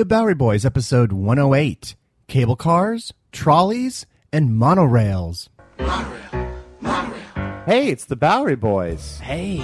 The Bowery Boys, episode 108 Cable Cars, Trolleys, and Monorails. Hey, it's the Bowery Boys. Hey.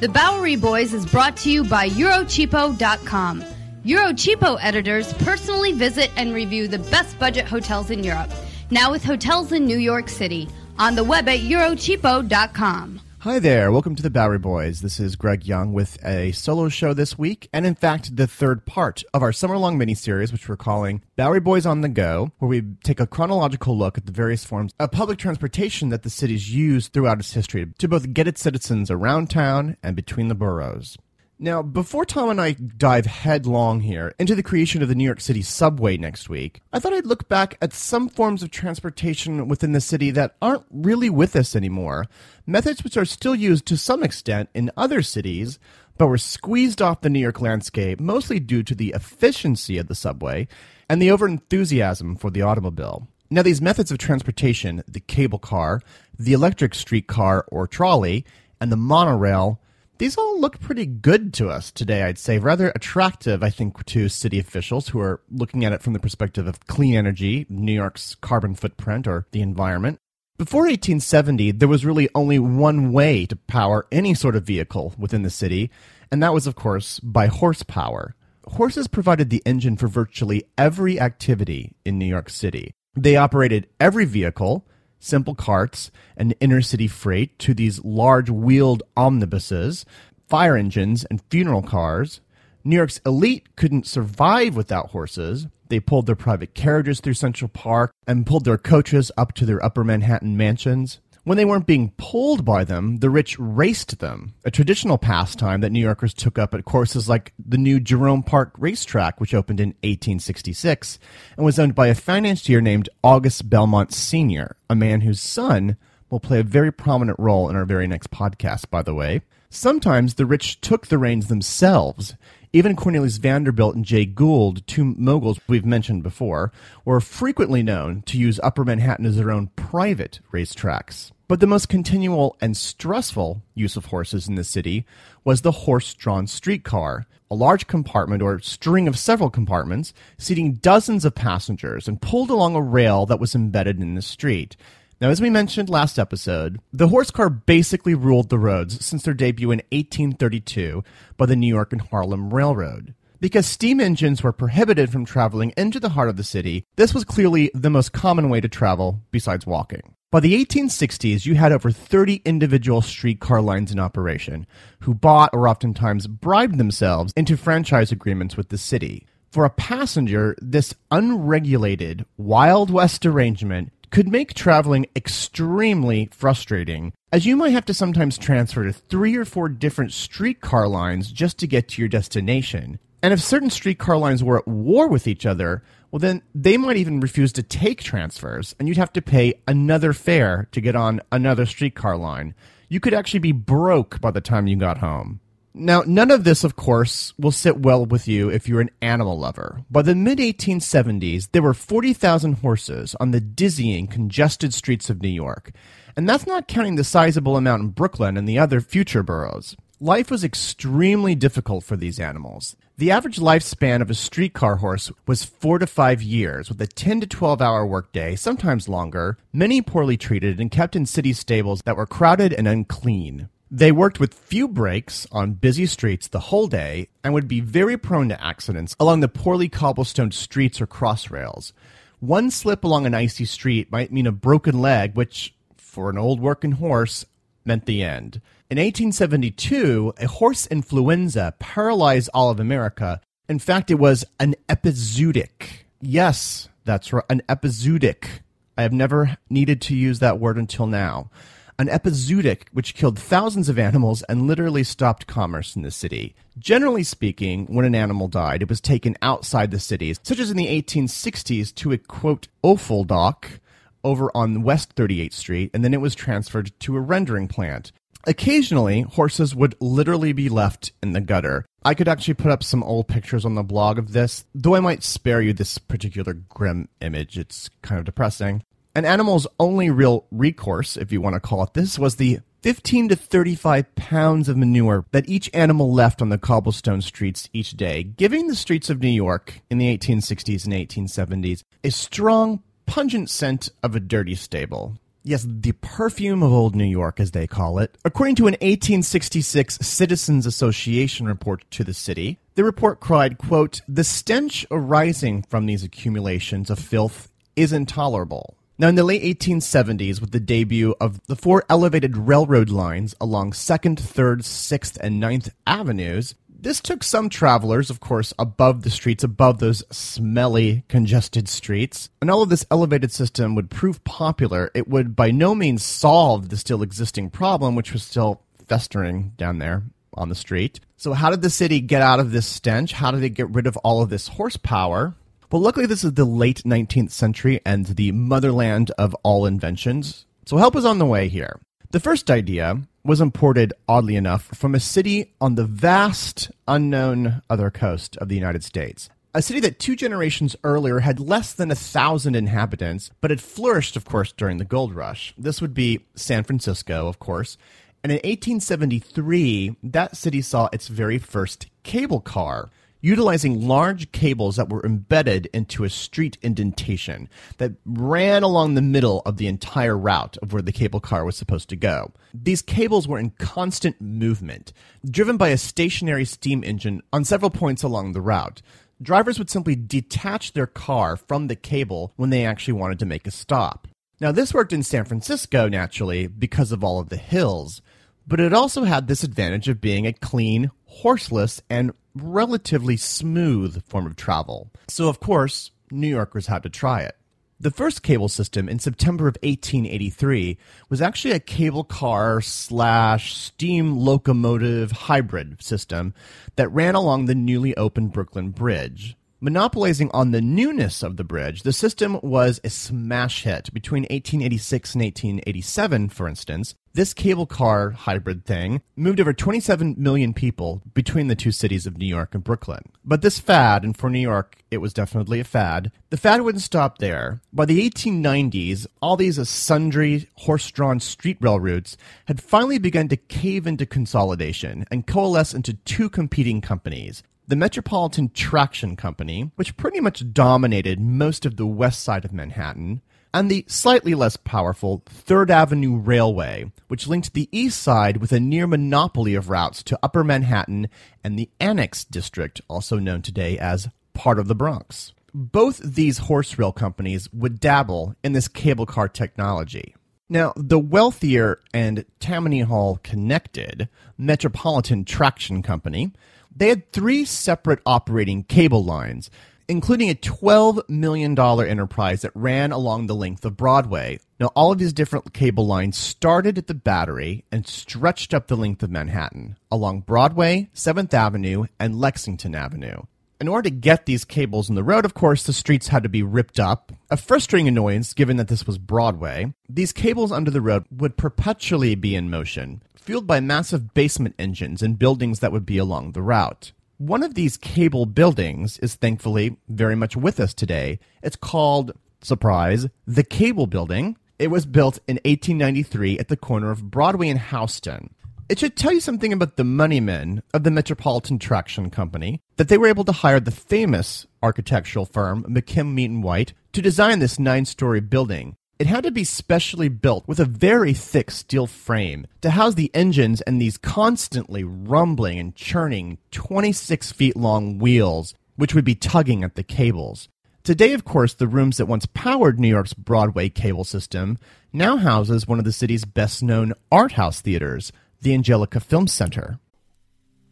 The Bowery Boys is brought to you by Eurocheapo.com. Eurocheapo editors personally visit and review the best budget hotels in Europe, now with hotels in New York City, on the web at Eurocheapo.com. Hi there. Welcome to the Bowery Boys. This is Greg Young with a solo show this week, and in fact, the third part of our summer long miniseries, which we're calling Bowery Boys on the Go, where we take a chronological look at the various forms of public transportation that the city's used throughout its history to both get its citizens around town and between the boroughs. Now, before Tom and I dive headlong here into the creation of the New York City subway next week, I thought I'd look back at some forms of transportation within the city that aren't really with us anymore, methods which are still used to some extent in other cities, but were squeezed off the New York landscape mostly due to the efficiency of the subway and the overenthusiasm for the automobile. Now, these methods of transportation, the cable car, the electric streetcar or trolley, and the monorail, these all look pretty good to us today, I'd say. Rather attractive, I think, to city officials who are looking at it from the perspective of clean energy, New York's carbon footprint, or the environment. Before 1870, there was really only one way to power any sort of vehicle within the city, and that was, of course, by horsepower. Horses provided the engine for virtually every activity in New York City. They operated every vehicle, simple carts and inner city freight to these large wheeled omnibuses, fire engines, and funeral cars. New York's elite couldn't survive without horses. They pulled their private carriages through Central Park and pulled their coaches up to their upper Manhattan mansions. When they weren't being pulled by them, the rich raced them, a traditional pastime that New Yorkers took up at courses like the new Jerome Park racetrack, which opened in 1866 and was owned by a financier named August Belmont Sr., a man whose son will play a very prominent role in our very next podcast, by the way. Sometimes the rich took the reins themselves. Even Cornelius Vanderbilt and Jay Gould, two moguls we've mentioned before, were frequently known to use Upper Manhattan as their own private racetracks. But the most continual and stressful use of horses in the city was the horse drawn streetcar, a large compartment or string of several compartments seating dozens of passengers and pulled along a rail that was embedded in the street. Now, as we mentioned last episode, the horse car basically ruled the roads since their debut in 1832 by the New York and Harlem Railroad. Because steam engines were prohibited from traveling into the heart of the city, this was clearly the most common way to travel besides walking. By the 1860s, you had over 30 individual streetcar lines in operation who bought or oftentimes bribed themselves into franchise agreements with the city. For a passenger, this unregulated, Wild West arrangement could make traveling extremely frustrating, as you might have to sometimes transfer to three or four different streetcar lines just to get to your destination. And if certain streetcar lines were at war with each other, well, then they might even refuse to take transfers, and you'd have to pay another fare to get on another streetcar line. You could actually be broke by the time you got home. Now, none of this, of course, will sit well with you if you're an animal lover. By the mid 1870s, there were 40,000 horses on the dizzying, congested streets of New York. And that's not counting the sizable amount in Brooklyn and the other future boroughs. Life was extremely difficult for these animals. The average lifespan of a streetcar horse was four to five years, with a 10 to 12 hour workday, sometimes longer, many poorly treated and kept in city stables that were crowded and unclean. They worked with few breaks on busy streets the whole day and would be very prone to accidents along the poorly cobblestoned streets or crossrails. One slip along an icy street might mean a broken leg, which, for an old working horse, meant the end. In 1872, a horse influenza paralyzed all of America. In fact, it was an epizootic. Yes, that's right, an epizootic. I have never needed to use that word until now. An epizootic which killed thousands of animals and literally stopped commerce in the city. Generally speaking, when an animal died, it was taken outside the cities, such as in the 1860s to a quote, offal dock over on West 38th Street, and then it was transferred to a rendering plant. Occasionally, horses would literally be left in the gutter. I could actually put up some old pictures on the blog of this, though I might spare you this particular grim image. It's kind of depressing. An animal's only real recourse, if you want to call it this, was the 15 to 35 pounds of manure that each animal left on the cobblestone streets each day, giving the streets of New York in the 1860s and 1870s a strong, pungent scent of a dirty stable. Yes, the perfume of old New York, as they call it. According to an 1866 Citizens Association report to the city, the report cried, quote, The stench arising from these accumulations of filth is intolerable. Now, in the late 1870s, with the debut of the four elevated railroad lines along 2nd, 3rd, 6th, and 9th Avenues, this took some travelers, of course, above the streets, above those smelly, congested streets. And all of this elevated system would prove popular. It would by no means solve the still existing problem, which was still festering down there on the street. So, how did the city get out of this stench? How did it get rid of all of this horsepower? Well, luckily, this is the late 19th century and the motherland of all inventions. So, help is on the way here. The first idea was imported, oddly enough, from a city on the vast, unknown other coast of the United States. A city that two generations earlier had less than a thousand inhabitants, but had flourished, of course, during the gold rush. This would be San Francisco, of course. And in 1873, that city saw its very first cable car utilizing large cables that were embedded into a street indentation that ran along the middle of the entire route of where the cable car was supposed to go. These cables were in constant movement, driven by a stationary steam engine on several points along the route. Drivers would simply detach their car from the cable when they actually wanted to make a stop. Now, this worked in San Francisco, naturally, because of all of the hills, but it also had this advantage of being a clean, horseless, and relatively smooth form of travel. So, of course, New Yorkers had to try it. The first cable system in September of 1883 was actually a cable car slash steam locomotive hybrid system that ran along the newly opened Brooklyn Bridge. Monopolizing on the newness of the bridge, the system was a smash hit. Between 1886 and 1887, for instance, this cable car hybrid thing moved over 27 million people between the two cities of New York and Brooklyn. But this fad, and for New York, it was definitely a fad, the fad wouldn't stop there. By the 1890s, all these sundry horse drawn street railroads had finally begun to cave into consolidation and coalesce into two competing companies the Metropolitan Traction Company, which pretty much dominated most of the west side of Manhattan, and the slightly less powerful Third Avenue Railway, which linked the east side with a near monopoly of routes to Upper Manhattan and the Annex District, also known today as part of the Bronx. Both these horse rail companies would dabble in this cable car technology. Now, the wealthier and Tammany Hall connected Metropolitan Traction Company they had three separate operating cable lines, including a $12 million enterprise that ran along the length of Broadway. Now, all of these different cable lines started at the Battery and stretched up the length of Manhattan, along Broadway, 7th Avenue, and Lexington Avenue. In order to get these cables in the road, of course, the streets had to be ripped up. A frustrating annoyance, given that this was Broadway. These cables under the road would perpetually be in motion, fueled by massive basement engines and buildings that would be along the route. One of these cable buildings is thankfully very much with us today. It's called, surprise, the Cable Building. It was built in 1893 at the corner of Broadway and Houston. It should tell you something about the money men of the Metropolitan Traction Company that they were able to hire the famous architectural firm McKim Mead & White to design this nine story building it had to be specially built with a very thick steel frame to house the engines and these constantly rumbling and churning 26 feet long wheels, which would be tugging at the cables. Today, of course, the rooms that once powered New York's Broadway cable system now houses one of the city's best known art house theaters, the Angelika Film Center.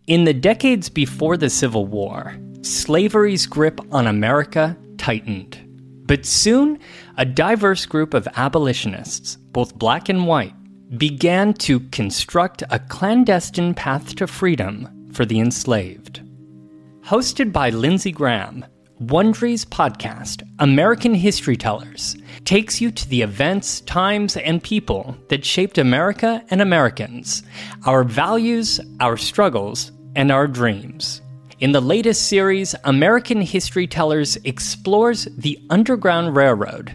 In the decades before the Civil War, slavery's grip on America tightened. But soon, a diverse group of abolitionists, both black and white, began to construct a clandestine path to freedom for the enslaved. Hosted by Lindsay Graham, Wondery's podcast, American History Tellers, takes you to the events, times, and people that shaped America and Americans, our values, our struggles, and our dreams. In the latest series, American History Tellers explores the Underground Railroad,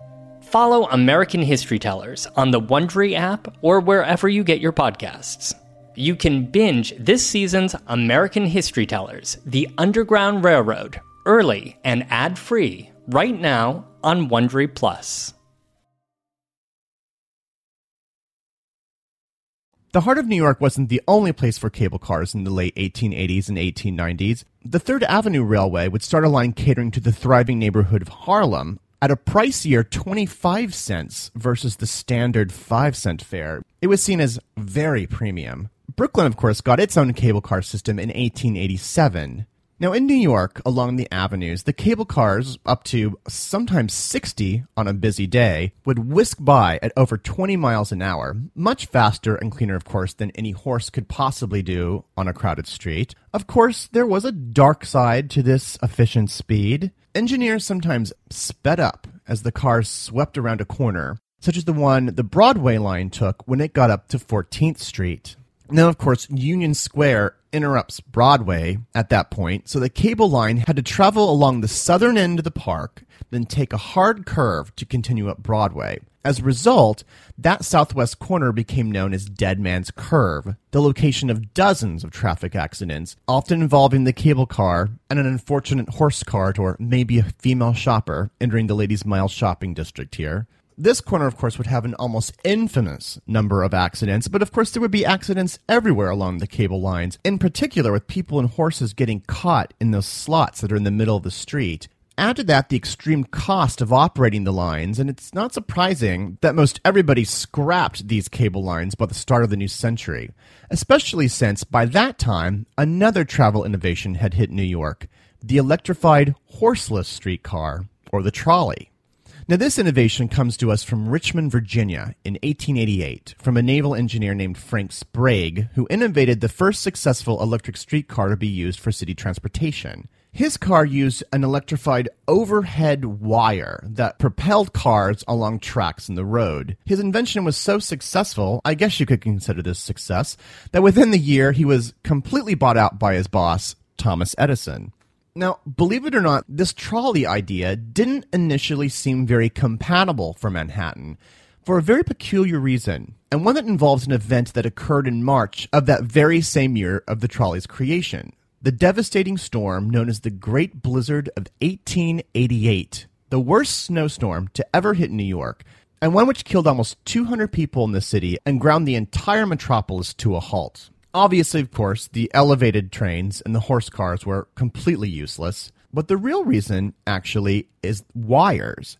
Follow American History Tellers on the Wondery app or wherever you get your podcasts. You can binge this season's American History Tellers, The Underground Railroad, early and ad-free right now on Wondery Plus. The heart of New York wasn't the only place for cable cars in the late 1880s and 1890s. The Third Avenue Railway would start a line catering to the thriving neighborhood of Harlem at a pricier 25 cents versus the standard 5 cent fare. It was seen as very premium. Brooklyn, of course, got its own cable car system in 1887. Now, in New York, along the avenues, the cable cars, up to sometimes 60 on a busy day, would whisk by at over 20 miles an hour, much faster and cleaner, of course, than any horse could possibly do on a crowded street. Of course, there was a dark side to this efficient speed. Engineers sometimes sped up as the cars swept around a corner, such as the one the Broadway line took when it got up to 14th Street. Now, of course, Union Square interrupts Broadway at that point, so the cable line had to travel along the southern end of the park, then take a hard curve to continue up Broadway. As a result, that southwest corner became known as Dead Man's Curve, the location of dozens of traffic accidents, often involving the cable car and an unfortunate horse cart or maybe a female shopper entering the Ladies' Mile shopping district here. This corner, of course, would have an almost infamous number of accidents, but of course, there would be accidents everywhere along the cable lines, in particular with people and horses getting caught in those slots that are in the middle of the street. Add to that the extreme cost of operating the lines, and it's not surprising that most everybody scrapped these cable lines by the start of the new century, especially since by that time another travel innovation had hit New York the electrified horseless streetcar, or the trolley. Now, this innovation comes to us from Richmond, Virginia in 1888 from a naval engineer named Frank Sprague, who innovated the first successful electric streetcar to be used for city transportation. His car used an electrified overhead wire that propelled cars along tracks in the road. His invention was so successful, I guess you could consider this success, that within the year he was completely bought out by his boss, Thomas Edison. Now, believe it or not, this trolley idea didn't initially seem very compatible for Manhattan for a very peculiar reason, and one that involves an event that occurred in March of that very same year of the trolley's creation. The devastating storm known as the Great Blizzard of 1888, the worst snowstorm to ever hit New York, and one which killed almost 200 people in the city and ground the entire metropolis to a halt. Obviously, of course, the elevated trains and the horse cars were completely useless, but the real reason, actually, is wires.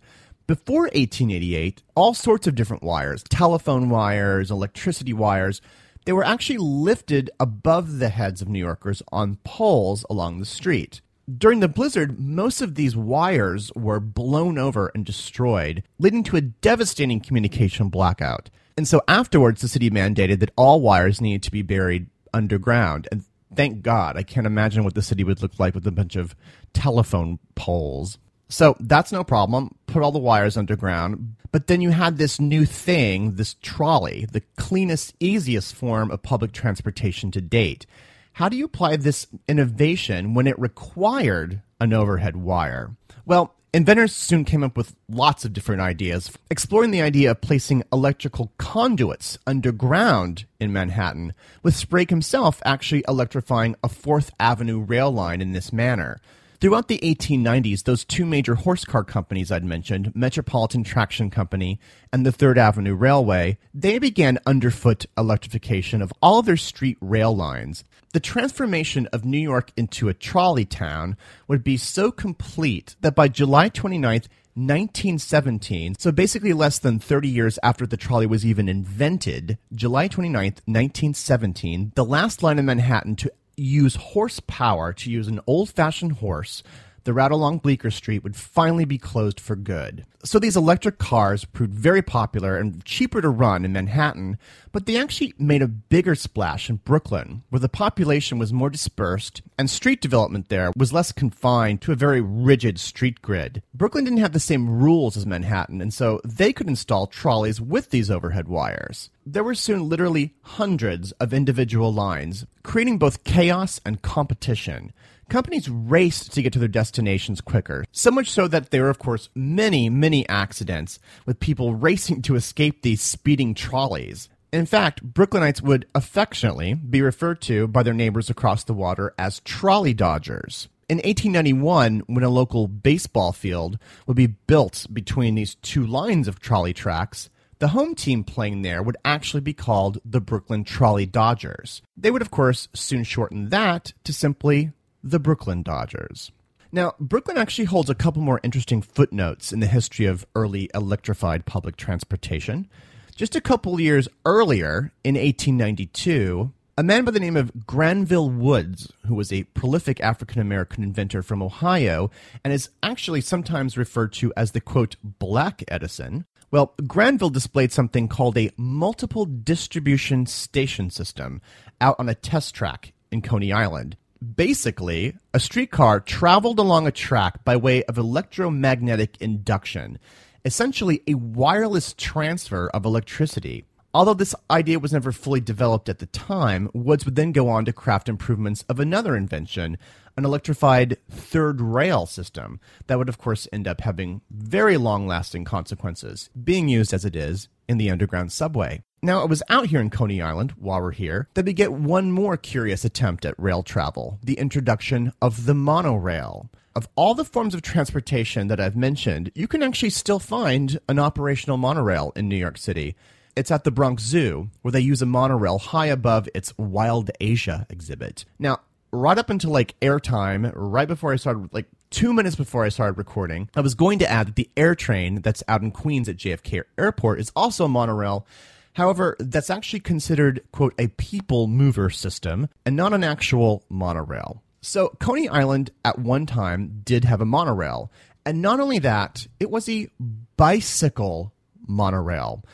Before 1888, all sorts of different wires, telephone wires, electricity wires, they were actually lifted above the heads of New Yorkers on poles along the street. During the blizzard, most of these wires were blown over and destroyed, leading to a devastating communication blackout. And so afterwards, the city mandated that all wires needed to be buried underground. And thank God, I can't imagine what the city would look like with a bunch of telephone poles. So that's no problem. Put all the wires underground. But then you had this new thing, this trolley, the cleanest, easiest form of public transportation to date. How do you apply this innovation when it required an overhead wire? Well, inventors soon came up with lots of different ideas, exploring the idea of placing electrical conduits underground in Manhattan, with Sprague himself actually electrifying a Fourth Avenue rail line in this manner. Throughout the 1890s, those two major horse car companies I'd mentioned, Metropolitan Traction Company and the Third Avenue Railway, they began underfoot electrification of all of their street rail lines. The transformation of New York into a trolley town would be so complete that by July 29th, 1917, so basically less than 30 years after the trolley was even invented, July 29th, 1917, the last line in Manhattan to use horsepower to use an old fashioned horse, the route along Bleecker Street would finally be closed for good. So these electric cars proved very popular and cheaper to run in Manhattan, but they actually made a bigger splash in Brooklyn, where the population was more dispersed and street development there was less confined to a very rigid street grid. Brooklyn didn't have the same rules as Manhattan, and so they could install trolleys with these overhead wires. There were soon literally hundreds of individual lines, creating both chaos and competition companies raced to get to their destinations quicker. So much so that there were, of course, many, many accidents with people racing to escape these speeding trolleys. In fact, Brooklynites would affectionately be referred to by their neighbors across the water as trolley dodgers. In 1891, when a local baseball field would be built between these two lines of trolley tracks, the home team playing there would actually be called the Brooklyn Trolley Dodgers. They would, of course, soon shorten that to simply the Brooklyn Dodgers. Now, Brooklyn actually holds a couple more interesting footnotes in the history of early electrified public transportation. Just a couple years earlier, in 1892, a man by the name of Granville Woods, who was a prolific African American inventor from Ohio and is actually sometimes referred to as the quote, Black Edison. Well, Granville displayed something called a multiple distribution station system out on a test track in Coney Island basically, a streetcar traveled along a track by way of electromagnetic induction, essentially a wireless transfer of electricity. Although this idea was never fully developed at the time, Woods would then go on to craft improvements of another invention, an electrified third rail system that would, of course, end up having very long lasting consequences, being used as it is in the underground subway. Now, it was out here in Coney Island, while we're here, that we get one more curious attempt at rail travel the introduction of the monorail. Of all the forms of transportation that I've mentioned, you can actually still find an operational monorail in New York City. It's at the Bronx Zoo, where they use a monorail high above its Wild Asia exhibit. Now, right up until like airtime, right before I started, like two minutes before I started recording, I was going to add that the air train that's out in Queens at JFK Airport is also a monorail However, that's actually considered, quote, a people mover system and not an actual monorail. So, Coney Island at one time did have a monorail. And not only that, it was a bicycle monorail.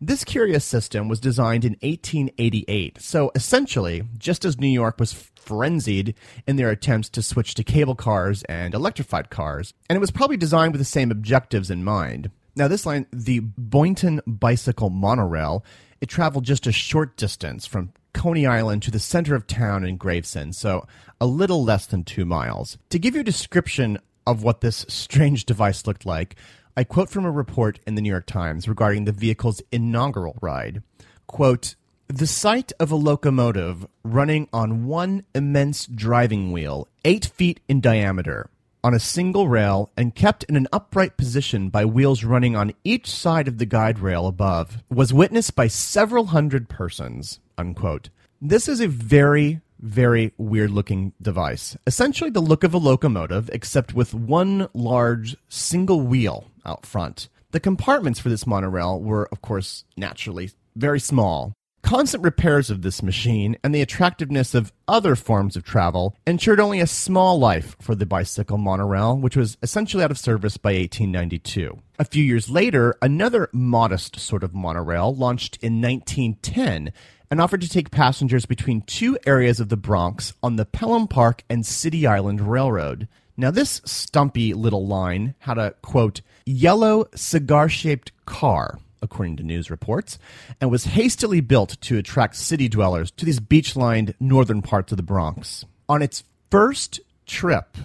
This curious system was designed in 1888. So, essentially, just as New York was frenzied in their attempts to switch to cable cars and electrified cars, and it was probably designed with the same objectives in mind. Now, this line, the Boynton Bicycle Monorail, it traveled just a short distance from Coney Island to the center of town in Gravesend, so a little less than two miles. To give you a description of what this strange device looked like, I quote from a report in the New York Times regarding the vehicle's inaugural ride. Quote, the sight of a locomotive running on one immense driving wheel, eight feet in diameter, on a single rail and kept in an upright position by wheels running on each side of the guide rail above was witnessed by several hundred persons. Unquote. This is a very, very weird looking device. Essentially the look of a locomotive, except with one large single wheel out front. The compartments for this monorail were, of course, naturally very small, Constant repairs of this machine and the attractiveness of other forms of travel ensured only a small life for the bicycle monorail, which was essentially out of service by 1892. A few years later, another modest sort of monorail launched in 1910 and offered to take passengers between two areas of the Bronx on the Pelham Park and City Island Railroad. Now, this stumpy little line had a quote, yellow cigar shaped car, according to news reports, and was hastily built to attract city dwellers to these beach lined northern parts of the Bronx. On its first trip,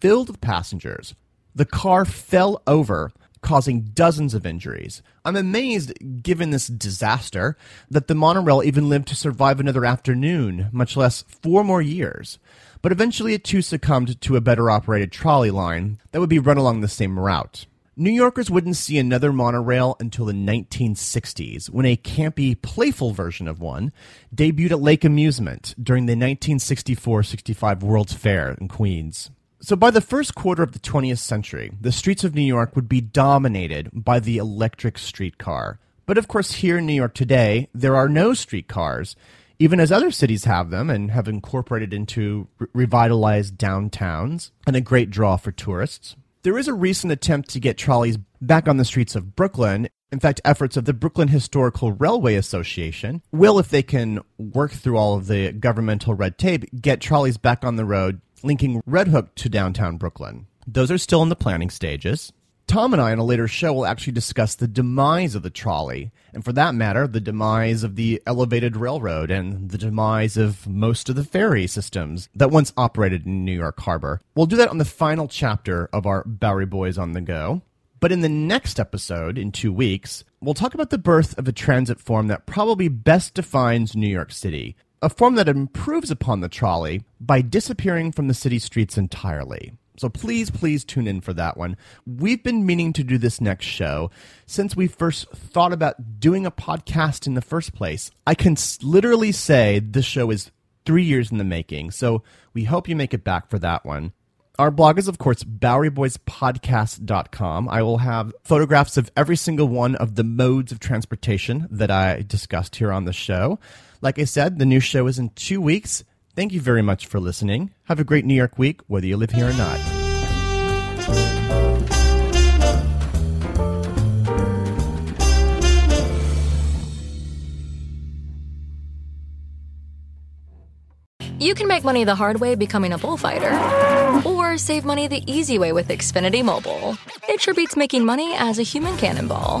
filled with passengers, the car fell over, causing dozens of injuries. I'm amazed, given this disaster, that the monorail even lived to survive another afternoon, much less four more years. But eventually it too succumbed to a better operated trolley line that would be run along the same route. New Yorkers wouldn't see another monorail until the 1960s, when a campy, playful version of one debuted at Lake Amusement during the 1964 65 World's Fair in Queens. So, by the first quarter of the 20th century, the streets of New York would be dominated by the electric streetcar. But of course, here in New York today, there are no streetcars, even as other cities have them and have incorporated into re- revitalized downtowns and a great draw for tourists. There is a recent attempt to get trolleys back on the streets of Brooklyn. In fact, efforts of the Brooklyn Historical Railway Association will, if they can work through all of the governmental red tape, get trolleys back on the road linking Red Hook to downtown Brooklyn. Those are still in the planning stages. Tom and I, in a later show, will actually discuss the demise of the trolley, and for that matter, the demise of the elevated railroad and the demise of most of the ferry systems that once operated in New York Harbor. We'll do that on the final chapter of our Bowery Boys on the Go. But in the next episode, in two weeks, we'll talk about the birth of a transit form that probably best defines New York City a form that improves upon the trolley by disappearing from the city streets entirely. So please, please tune in for that one. We've been meaning to do this next show since we first thought about doing a podcast in the first place. I can literally say this show is three years in the making, so we hope you make it back for that one. Our blog is, of course, BoweryBoysPodcast.com. I will have photographs of every single one of the modes of transportation that I discussed here on the show. Like I said, the new show is in two weeks. Thank you very much for listening. Have a great New York week, whether you live here or not. You can make money the hard way becoming a bullfighter, or save money the easy way with Xfinity Mobile. It sure beats making money as a human cannonball.